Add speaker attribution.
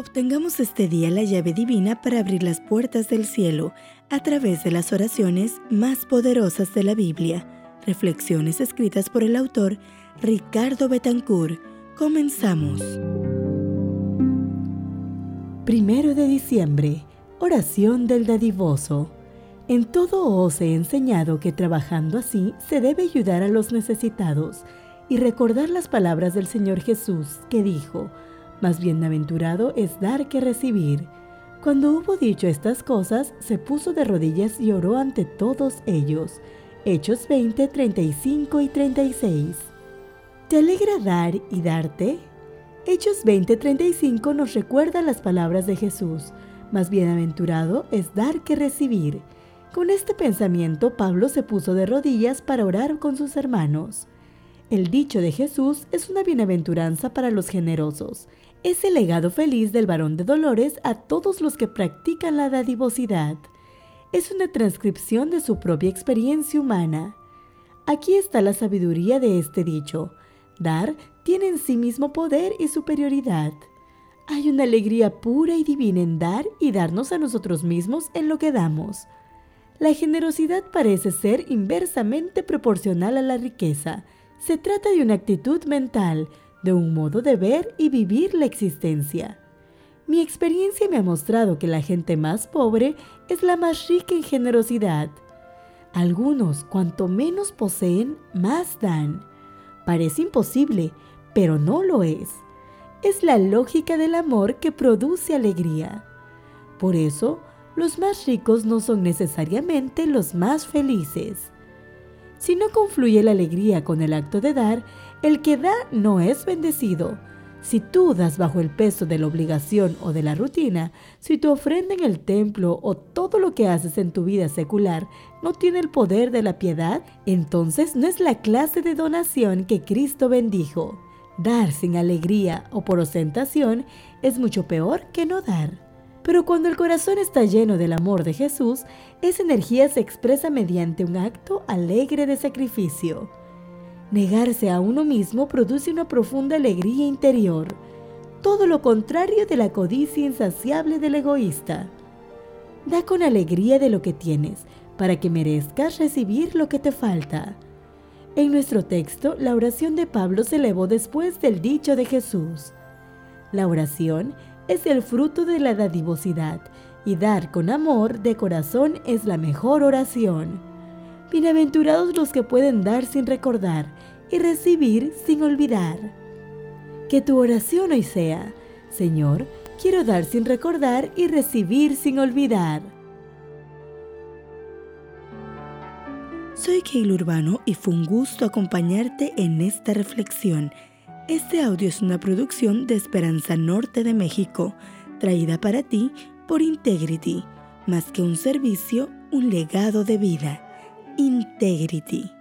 Speaker 1: Obtengamos este día la llave divina para abrir las puertas del cielo a través de las oraciones más poderosas de la Biblia. Reflexiones escritas por el autor Ricardo Betancourt. Comenzamos.
Speaker 2: Primero de diciembre. Oración del dadivoso. En todo os he enseñado que trabajando así se debe ayudar a los necesitados y recordar las palabras del Señor Jesús que dijo, más bienaventurado es dar que recibir. Cuando hubo dicho estas cosas, se puso de rodillas y oró ante todos ellos. Hechos 20, 35 y 36. ¿Te alegra dar y darte? Hechos 20, 35 nos recuerda las palabras de Jesús. Más bienaventurado es dar que recibir. Con este pensamiento, Pablo se puso de rodillas para orar con sus hermanos. El dicho de Jesús es una bienaventuranza para los generosos es el legado feliz del varón de Dolores a todos los que practican la dadivosidad. Es una transcripción de su propia experiencia humana. Aquí está la sabiduría de este dicho. Dar tiene en sí mismo poder y superioridad. Hay una alegría pura y divina en dar y darnos a nosotros mismos en lo que damos. La generosidad parece ser inversamente proporcional a la riqueza. Se trata de una actitud mental, de un modo de ver y vivir la existencia. Mi experiencia me ha mostrado que la gente más pobre es la más rica en generosidad. Algunos, cuanto menos poseen, más dan. Parece imposible, pero no lo es. Es la lógica del amor que produce alegría. Por eso, los más ricos no son necesariamente los más felices. Si no confluye la alegría con el acto de dar, el que da no es bendecido. Si tú das bajo el peso de la obligación o de la rutina, si tu ofrenda en el templo o todo lo que haces en tu vida secular no tiene el poder de la piedad, entonces no es la clase de donación que Cristo bendijo. Dar sin alegría o por ostentación es mucho peor que no dar. Pero cuando el corazón está lleno del amor de Jesús, esa energía se expresa mediante un acto alegre de sacrificio. Negarse a uno mismo produce una profunda alegría interior, todo lo contrario de la codicia insaciable del egoísta. Da con alegría de lo que tienes, para que merezcas recibir lo que te falta. En nuestro texto, la oración de Pablo se elevó después del dicho de Jesús. La oración es el fruto de la dadivosidad y dar con amor de corazón es la mejor oración. Bienaventurados los que pueden dar sin recordar y recibir sin olvidar. Que tu oración hoy sea, Señor, quiero dar sin recordar y recibir sin olvidar.
Speaker 1: Soy Keil Urbano y fue un gusto acompañarte en esta reflexión este audio es una producción de Esperanza Norte de México, traída para ti por Integrity, más que un servicio, un legado de vida. Integrity.